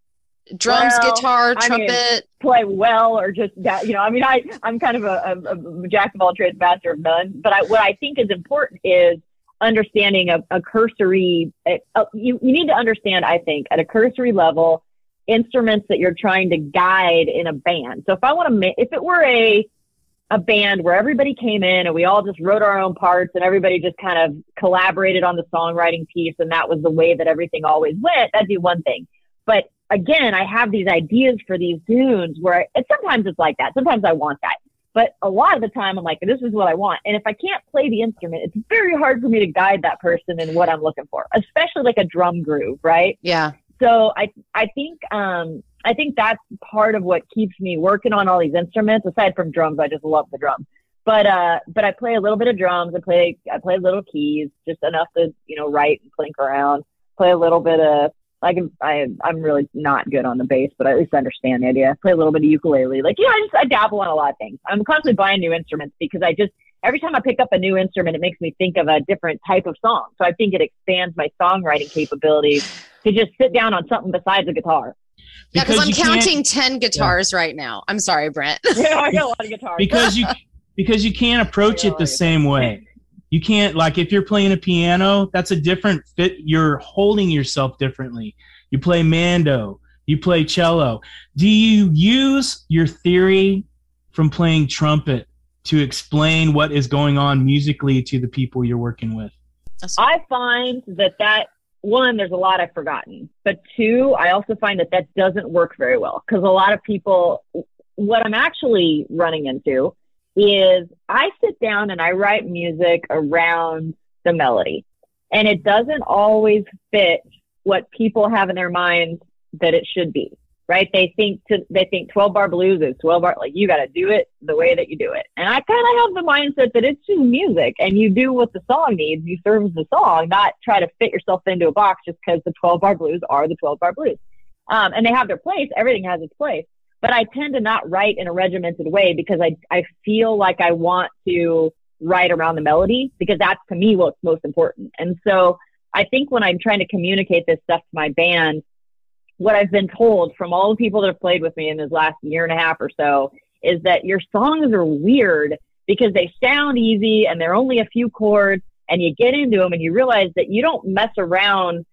Drums, Well, guitar, I mean- trumpet. play well or just that you know i mean i i'm kind of a, a, a jack of all trades master of none but I, what i think is important is understanding a, a cursory uh, you, you need to understand i think at a cursory level instruments that you're trying to guide in a band so if i want to ma- if it were a a band where everybody came in and we all just wrote our own parts and everybody just kind of collaborated on the songwriting piece and that was the way that everything always went that'd be one thing but again, I have these ideas for these tunes where I, sometimes it's like that. Sometimes I want that. But a lot of the time I'm like, this is what I want. And if I can't play the instrument, it's very hard for me to guide that person in what I'm looking for, especially like a drum groove, right? Yeah. So I, I think, um, I think that's part of what keeps me working on all these instruments. Aside from drums, I just love the drums. But uh, but I play a little bit of drums. I play I play little keys, just enough to you know write and plink around. Play a little bit of I can I I'm really not good on the bass, but I at least understand the idea. Play a little bit of ukulele. Like yeah, I just I dabble on a lot of things. I'm constantly buying new instruments because I just every time I pick up a new instrument, it makes me think of a different type of song. So I think it expands my songwriting capabilities to just sit down on something besides a guitar. Yeah, because I'm counting 10 guitars right now. I'm sorry, Brent. <laughs> Yeah, I <laughs> got a lot of guitars. because you <laughs> because you can't approach it the same way. You can't like if you're playing a piano, that's a different fit. You're holding yourself differently. You play mando, you play cello. Do you use your theory from playing trumpet to explain what is going on musically to the people you're working with? I find that that one, there's a lot I've forgotten, but two, I also find that that doesn't work very well because a lot of people, what I'm actually running into is I sit down and I write music around the melody, and it doesn't always fit what people have in their minds that it should be. Right? They think to they think 12 bar blues is 12 bar like you got to do it the way that you do it. And I kind of have the mindset that it's just music and you do what the song needs. You serve the song, not try to fit yourself into a box just because the 12 bar blues are the 12 bar blues. Um, and they have their place. Everything has its place. But I tend to not write in a regimented way because I I feel like I want to write around the melody because that's to me what's most important. And so I think when I'm trying to communicate this stuff to my band, what I've been told from all the people that have played with me in this last year and a half or so is that your songs are weird because they sound easy and they're only a few chords and you get into them and you realize that you don't mess around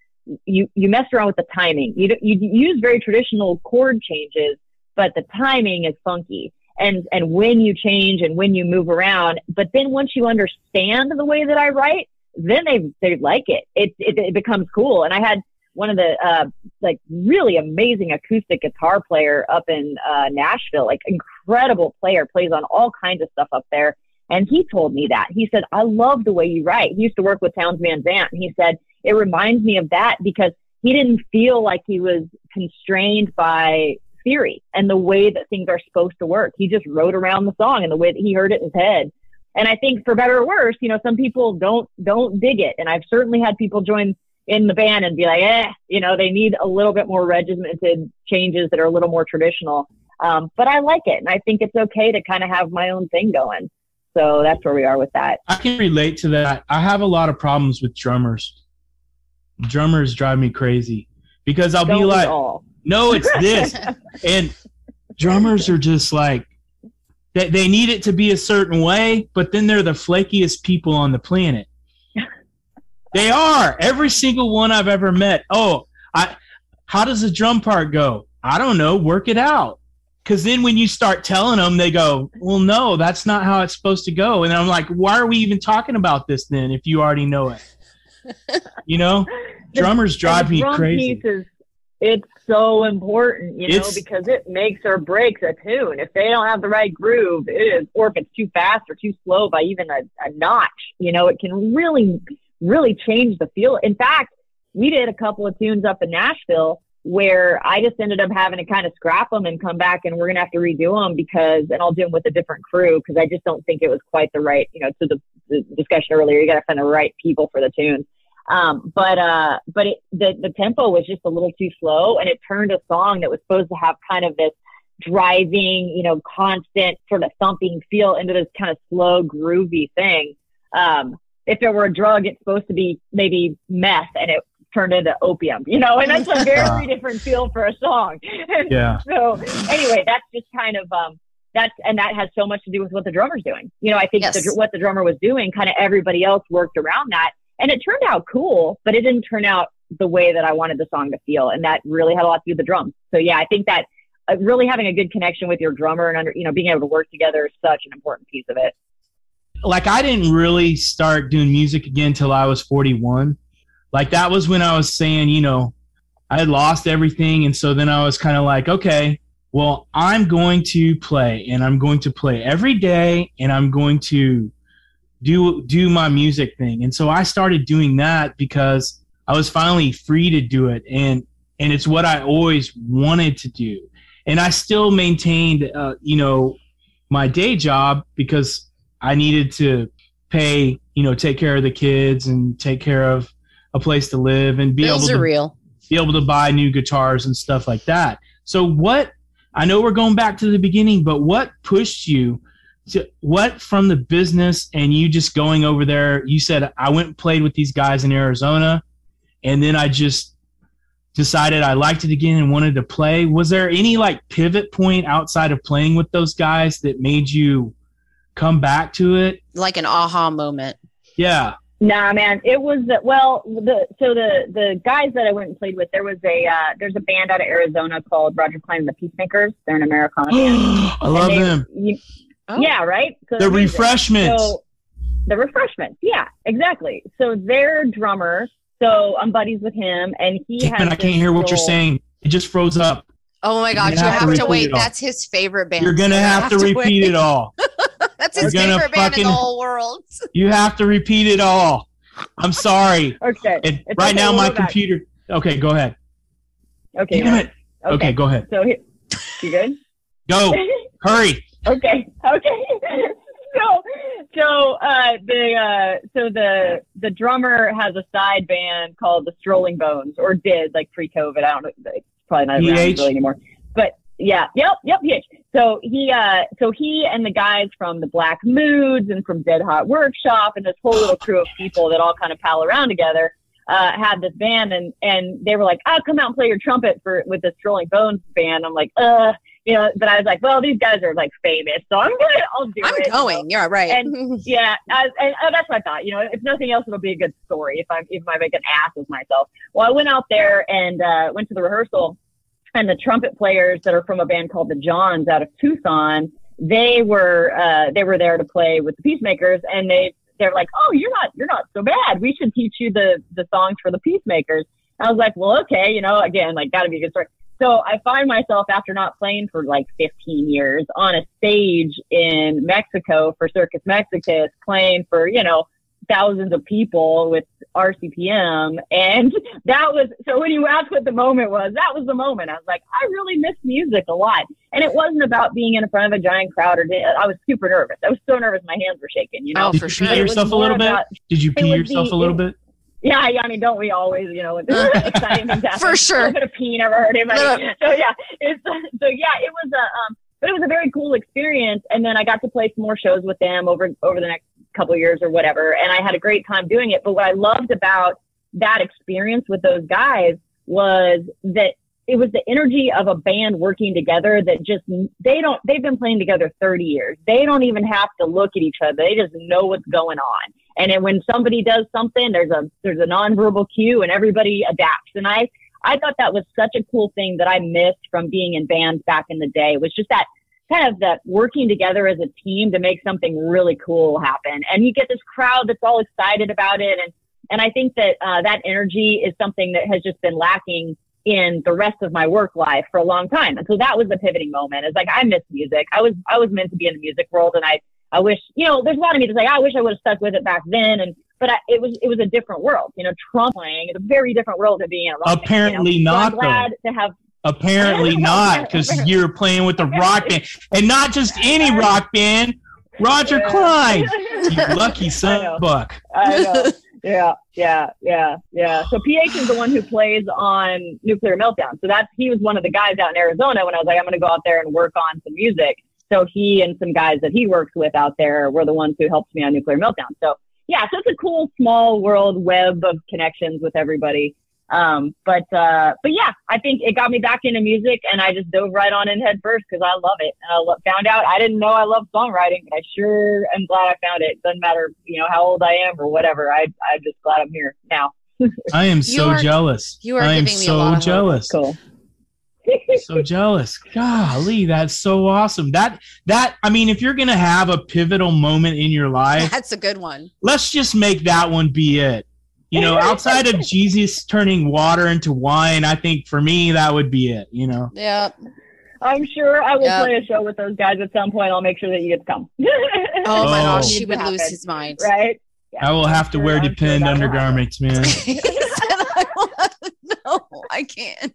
you you mess around with the timing. You you use very traditional chord changes but the timing is funky and and when you change and when you move around but then once you understand the way that I write then they they like it. It it, it becomes cool. And I had one of the uh, like really amazing acoustic guitar player up in uh, Nashville, like incredible player, plays on all kinds of stuff up there. And he told me that. He said, I love the way you write. He used to work with Townes Van Zandt. And he said, it reminds me of that because he didn't feel like he was constrained by theory and the way that things are supposed to work. He just wrote around the song and the way that he heard it in his head. And I think for better or worse, you know, some people don't don't dig it. And I've certainly had people join in the band and be like, eh, you know, they need a little bit more regimented changes that are a little more traditional. Um, but I like it, and I think it's okay to kind of have my own thing going. So that's where we are with that. I can relate to that. I have a lot of problems with drummers. Drummers drive me crazy because I'll Don't be like, all? no, it's this. <laughs> and drummers are just like they, they need it to be a certain way but then they're the flakiest people on the planet they are. Every single one i've ever met. Oh i how does the drum part go? I don't know. Work it out. Because then when you start telling them they go well no that's not how it's supposed to go. And i'm like why are we even talking about this then if you already know it? You know? <laughs> Drummers drive me drum crazy. Piece is, it's so important, you know, It's- because it makes or breaks a tune. If they don't have the right groove, it is, or if it's too fast or too slow by even a, a notch, you know, it can really, really changed the feel. In fact, we did a couple of tunes up in Nashville where I just ended up having to kind of scrap them and come back and we're going to have to redo them because, and I'll do them with a different crew because I just don't think it was quite the right, you know, to the, the discussion earlier, you got to find the right people for the tunes. Um, but uh, but it, the the tempo was just a little too slow, and it turned a song that was supposed to have kind of this driving, you know, constant sort of thumping feel into this kind of slow, groovy thing. Um, if it were a drug, it's supposed to be maybe meth, and it turned into opium, you know, and that's a very <laughs> different feel for a song. <laughs> Yeah. so anyway, that's just kind of um, that's and that has so much to do with what the drummer's doing. You know, I think Yes. the, what the drummer was doing, kind of everybody else worked around that, and it turned out cool, but it didn't turn out the way that I wanted the song to feel, and that really had a lot to do with the drums. So yeah, I think that uh, really having a good connection with your drummer and under, you know, being able to work together is such an important piece of it. Like I didn't really start doing music again till I was 41. Like that was when I was saying, you know, I had lost everything and so then I was kind of like, okay, well, I'm going to play and I'm going to play every day and I'm going to do do my music thing. And so I started doing that because I was finally free to do it and and it's what I always wanted to do. And I still maintained uh, you know, my day job because I needed to pay, you know, take care of the kids and take care of a place to live and be Bills able to real. be able to buy new guitars and stuff like that. So what I know we're going back to the beginning, but what pushed you to what from the business and you just going over there, you said I went and played with these guys in Arizona and then I just decided I liked it again and wanted to play. Was there any like pivot point outside of playing with those guys that made you come back to it? Like an aha moment. Yeah. Nah, man, it was the, well, the so the the guys that I went and played with, there was a uh, there's a band out of Arizona called Roger Clyne and the Peacemakers. They're an Americana band. <gasps> I love they- them. you- Oh. Yeah, right. So The amazing. refreshments. So the refreshments, yeah, exactly. So their drummer, so I'm buddies with him, and he Damn has. I can't hear what you're saying. It just froze up. Oh my gosh, You're you gonna have, have to to wait. That's his favorite band. You're gonna You have, to repeat wait. it all. <laughs> That's his You're gonna favorite band in the fucking- whole world. <laughs> You have to repeat it all. I'm sorry. Okay. And It's right okay, now we'll my go back. computer. Okay, go ahead. Okay. Damn it. Okay, go ahead. So here, you good? Go. <laughs> Hurry. okay. Okay. <laughs> so so uh the uh so the the drummer has a side band called the Strolling Bones or did like pre COVID. I don't know it's probably not around really anymore. Yeah, yep, yep, PH. So he uh so he and the guys from the Black Moods and from Dead Hot Workshop and this whole little crew of people that all kind of pal around together uh had this band and and they were like, Oh, come out and play your trumpet for with this Rolling Bones band. I'm like, uh you know, but I was like, well, these guys are like famous, so I'm gonna, I'll do I'm it. know? going. Yeah, right. And- <laughs> Yeah, I, and, and that's what I thought. You know, if nothing else, it'll be a good story if I if I make an ass of myself. Well, I went out there and uh, went to the rehearsal, and the trumpet players that are from a band called the Johns out of Tucson, they were uh, they were there to play with the Peacemakers, and they they're like, oh, you're not you're not so bad. We should teach you the the songs for the Peacemakers. I was like, well, okay, you know, again, like, got to be a good story. So I find myself after not playing for like 15 years on a stage in Mexico for Circus Mexicus, playing for, you know, thousands of people with RCPM. And <laughs> that was, so when you asked what the moment was, that was the moment. I was like, I really miss music a lot. And it wasn't about being in front of a giant crowd or, I was super nervous. I was so nervous my hands were shaking, you know? Oh, Did for you sure. pee It was yourself a more little bit? about- Did you pee yourself be- a little it- bit? Yeah, I mean, don't we always, you know, when exciting things happen? <laughs> For sure. A little bit of pee never hurt anybody. Little- So yeah, it's so yeah, it was a um, but it was a very cool experience. And then I got to play some more shows with them over over the next couple years or whatever, and I had a great time doing it. But what I loved about that experience with those guys was that it was the energy of a band working together that just they don't they've been playing together 30 years. They don't even have to look at each other. They just know what's going on. And then when somebody does something there's a there's a nonverbal cue and everybody adapts. And i i thought that was such a cool thing that i missed from being in bands back in the day. Was just that kind of that working together as a team to make something really cool happen and you get this crowd that's all excited about it and and i think that uh, that energy is something that has just been lacking in the rest of my work life for a long time. And so that was the pivoting moment. It's like I miss music. I was I was meant to be in the music world and I I wish, you know, there's a lot of me that's like, I wish I would have stuck with it back then and but I, it was it was a different world. You know, Trump playing is a very different world than being in a rock band, Apparently you know? So not, I'm glad to have Apparently <laughs> not, because you're playing with a rock band, and not just any rock band. Roger Yeah. Clyne, you <laughs> lucky I son a buck. I know. <laughs> Yeah, yeah, yeah, yeah. So PH is the one who plays on Nuclear Meltdown. So that's he was one of the guys out in Arizona when I was like, I'm going to go out there and work on some music. So he and some guys that he works with out there were the ones who helped me on Nuclear Meltdown. So yeah, so it's a cool small world web of connections with everybody. Um, but uh, but yeah, I think it got me back into music, and I just dove right on in head first because I love it. And I lo- found out I didn't know I loved songwriting, but I sure am glad I found it. Doesn't matter, you know, how old I am or whatever. I I'm just glad I'm here now. <laughs> I am so are- jealous. you are I am giving me a so lot jealous. Cool. so <laughs> jealous. Golly, that's so awesome. That that I mean, if you're gonna have a pivotal moment in your life, That's a good one. let's just make that one be it. You know, outside of <laughs> Jesus turning water into wine, I think for me that would be it. You know, Yeah. I'm sure I will Yeah. play a show with those guys at some point. I'll make sure that you get to come. <laughs> Oh, my Oh. gosh, she Needs to would lose happen, his mind. right? Yeah, I will I'm have to wear I'm depend that will happen. undergarments, man. <laughs> He said, I will have to- no, I can't.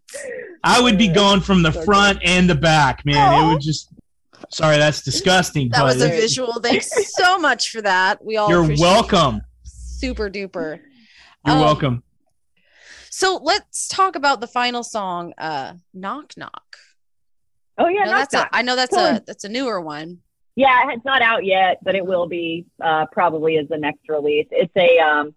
I would be going from the So front and the back, man. It Oh. would just. Sorry, that's disgusting. That but was a visual. Thanks so much for that. We all You're welcome. it. Super duper. You're Um, welcome. So let's talk about the final song, uh, "Knock Knock." Oh yeah, No, knock, that's knock. a. I know that's Totally. a that's a newer one. Yeah, it's not out yet, but it will be uh, probably as the next release. It's a um,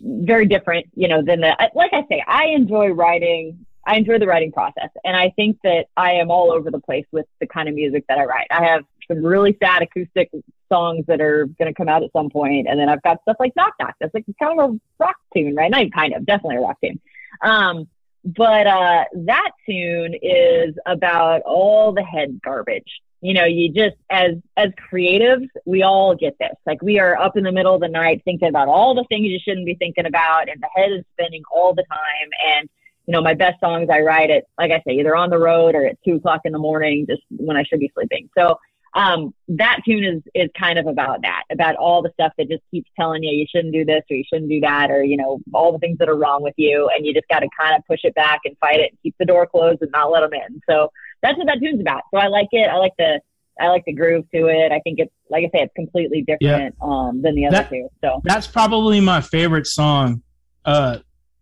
very different, you know, than the. Like I say, I enjoy writing. I enjoy the writing process, and I think that I am all over the place with the kind of music that I write. I have some really sad acoustic songs that are going to come out at some point, and then I've got stuff like Knock Knock. That's like kind of a rock tune, right? Not kind of, definitely a rock tune. Um, but uh, that tune is about all the head garbage you know you just as as creatives we all get this like we are up in the middle of the night thinking about all the things you shouldn't be thinking about and the head is spinning all the time and you know my best songs i write it like i say either on the road or at two o'clock in the morning just when i should be sleeping so um that tune is is kind of about that about all the stuff that just keeps telling you you shouldn't do this or you shouldn't do that or you know all the things that are wrong with you and you just got to kind of push it back and fight it and keep the door closed and not let them in so that's what that tune's about. So I like it. I like the I like the groove to it. I think it's like I say, it's completely different um, than the other That- two. So That's probably my favorite song. Uh,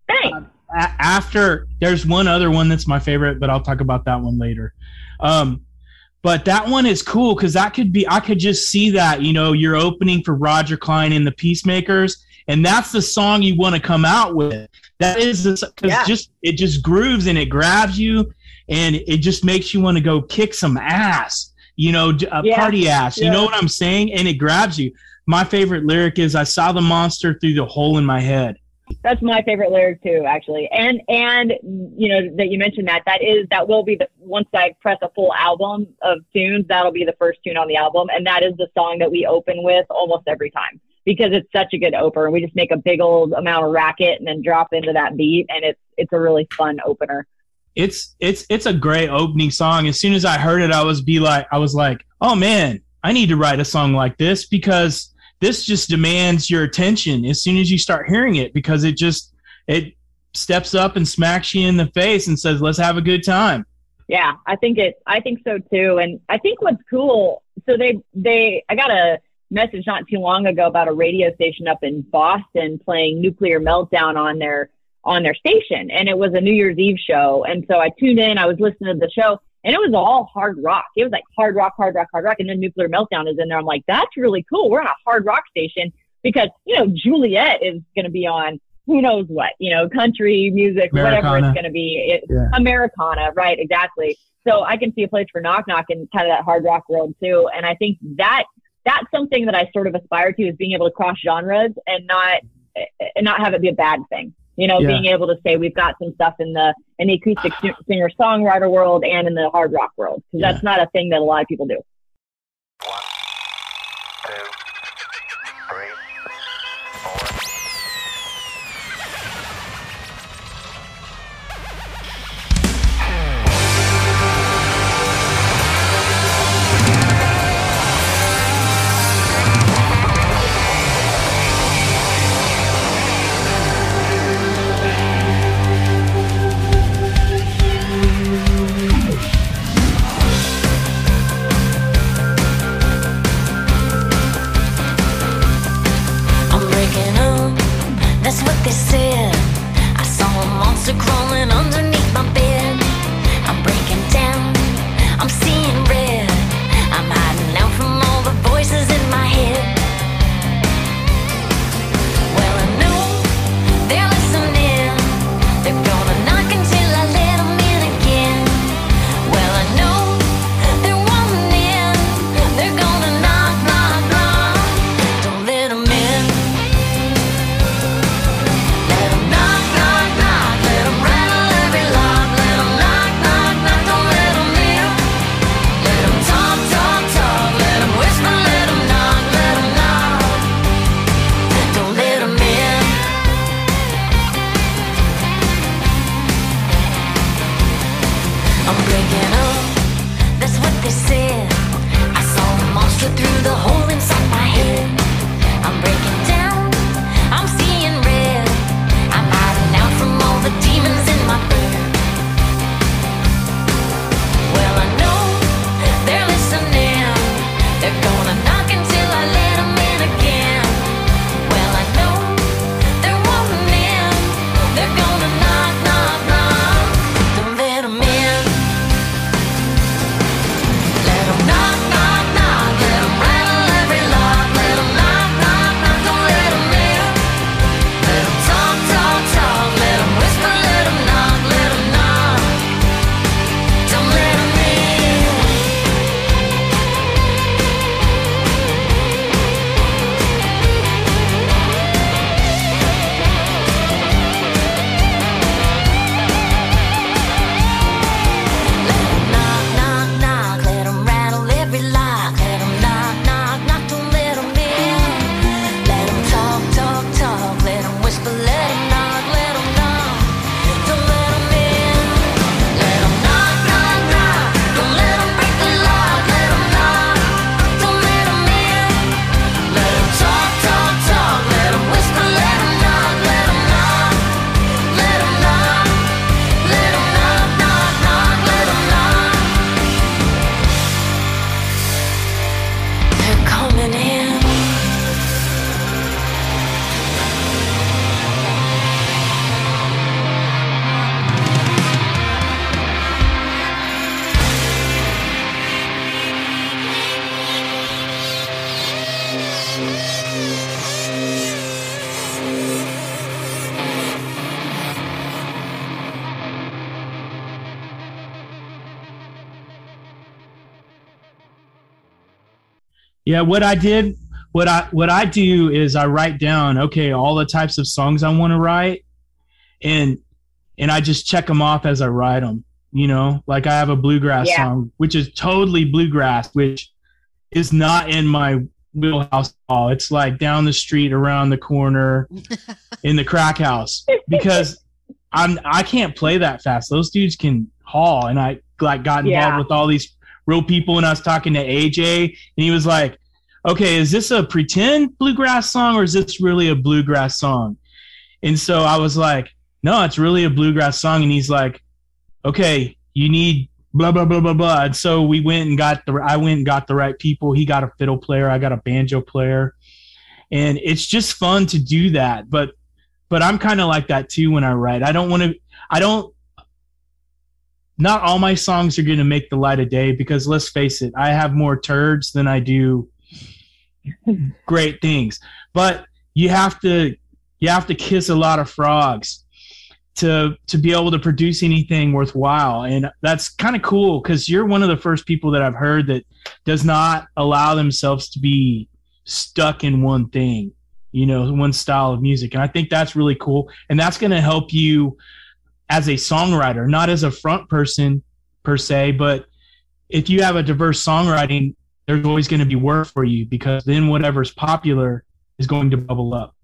thanks. a- after there's one other one that's my favorite, but I'll talk about that one later. Um, but that one is cool because that could be I could just see that you know you're opening for Roger Clyne and the Peacemakers, and that's the song you want to come out with. That is because Yeah. just it just grooves and it grabs you, and it just makes you want to go kick some ass. You know, a uh, Yeah. party ass. You Yeah. know what I'm saying? And it grabs you. My favorite lyric is "I saw the monster through the hole in my head." That's my favorite lyric too, actually. And and you know that you mentioned that that is that will be the once I press a full album of tunes, that'll be the first tune on the album, and that is the song that we open with almost every time because it's such a good opener. We just make a big old amount of racket and then drop into that beat, and it's it's a really fun opener. it's it's it's a great opening song. As soon as I heard it, I was be like, I was like, oh man, I need to write a song like this because this just demands your attention as soon as you start hearing it because it just it steps up and smacks you in the face and says, let's have a good time. Yeah, I think it. I think so too. And I think what's cool. So they they I got a message not too long ago about a radio station up in Boston playing Nuclear Meltdown on their on their station, and it was a New Year's Eve show. And so I tuned in. I was listening to the show, and it was all hard rock. It was like hard rock, hard rock, hard rock, and then Nuclear Meltdown is in there. I'm like, that's really cool. We're on a hard rock station because you know Juliet is going to be on who knows what, you know, country music, whatever it's going to be. It, Yeah. Americana, right? Exactly. So I can see a place for knock knock in kind of that hard rock world too. And I think that that's something that I sort of aspire to is being able to cross genres and not and not have it be a bad thing. You know, Yeah. being able to say we've got some stuff in the in the acoustic singer songwriter world and in the hard rock world because Yeah. that's not a thing that a lot of people do. They said. I saw a monster crawling underneath Yeah, what I did, what I what I do is I write down, okay, all the types of songs I want to write, and and I just check them off as I write them. You know, like I have a bluegrass Yeah. song, which is totally bluegrass, which is not in my wheelhouse all. It's like down the street, around the corner, <laughs> in the crack house, because I'm I can't play that fast. Those dudes can haul, and I like got involved Yeah. with all these real people, and I was talking to AJ, and he was like, "Okay, is this a pretend bluegrass song, or is this really a bluegrass song?" And so I was like, "No, it's really a bluegrass song," and he's like, "Okay, you need." Blah blah blah blah blah. And so we went and got the. I went and got the right people. He got a fiddle player. I got a banjo player, and it's just fun to do that. But but I'm kind of like that too when I write. I don't want to. I don't. Not all my songs are going to make the light of day because let's face it, I have more turds than I do <laughs> great things. But you have to you have to kiss a lot of frogs to to be able to produce anything worthwhile, and that's kind of cool because you're one of the first people that I've heard that does not allow themselves to be stuck in one thing you know, one style of music. And I think that's really cool. And that's going to help you as a songwriter, not as a front person per se, but if you have a diverse songwriting, there's always going to be work for you because then whatever's popular is going to bubble up.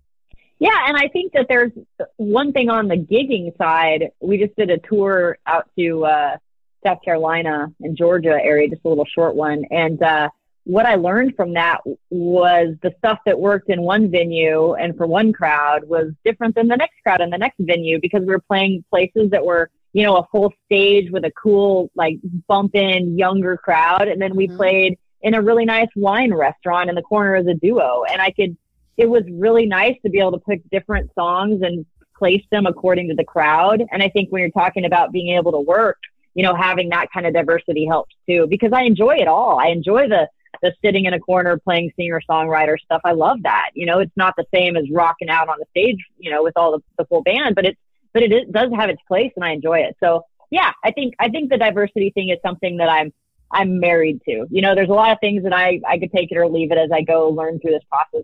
Yeah, and I think that there's one thing on the gigging side. We just did a tour out to uh, South Carolina and Georgia area, just a little short one. And uh, what I learned from that was the stuff that worked in one venue and for one crowd was different than the next crowd in the next venue because we were playing places that were, you know, a full stage with a cool, like, bump in younger crowd. And then we Mhm. played in a really nice wine restaurant in the corner as a duo. And I could, it was really nice to be able to pick different songs and place them according to the crowd. And I think when you're talking about being able to work, you know, having that kind of diversity helps too, because I enjoy it all. I enjoy the, the sitting in a corner playing singer songwriter stuff. I love that. You know, it's not the same as rocking out on the stage, you know, with all the, the full band, but it's, but it is, does have its place and I enjoy it. So yeah, I think, I think the diversity thing is something that I'm, I'm married to. You know, there's a lot of things that I, I could take it or leave it as I go learn through this process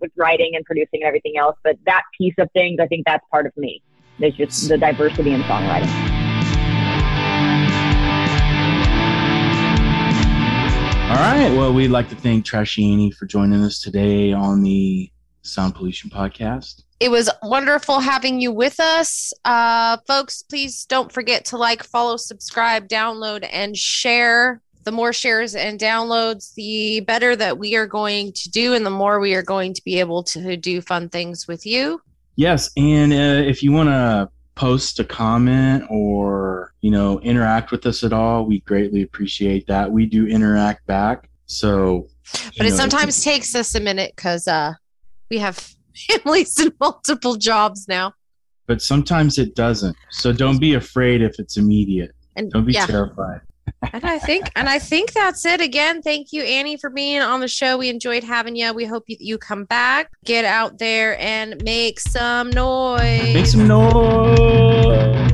with writing and producing and everything else. But that piece of things, I think that's part of me. There's just the diversity in songwriting. All right. Well, we'd like to thank Trashiani for joining us today on the Sound Pollution Podcast. It was wonderful having you with us. Uh, folks, please don't forget to like, follow, subscribe, download, and share. The more shares and downloads, the better that we are going to do, and the more we are going to be able to do fun things with you. Yes, and uh, if you want to post a comment or you know interact with us at all, we greatly appreciate that. We do interact back, so. But it know, sometimes takes us a minute because uh, we have families and multiple jobs now. but sometimes it doesn't. So don't be afraid if it's immediate. And Don't be yeah, terrified. and I think and I think that's it. Again, thank you, Annie, for being on the show. We enjoyed having you. We hope you, you come back. Get out there and make some noise. Make some noise.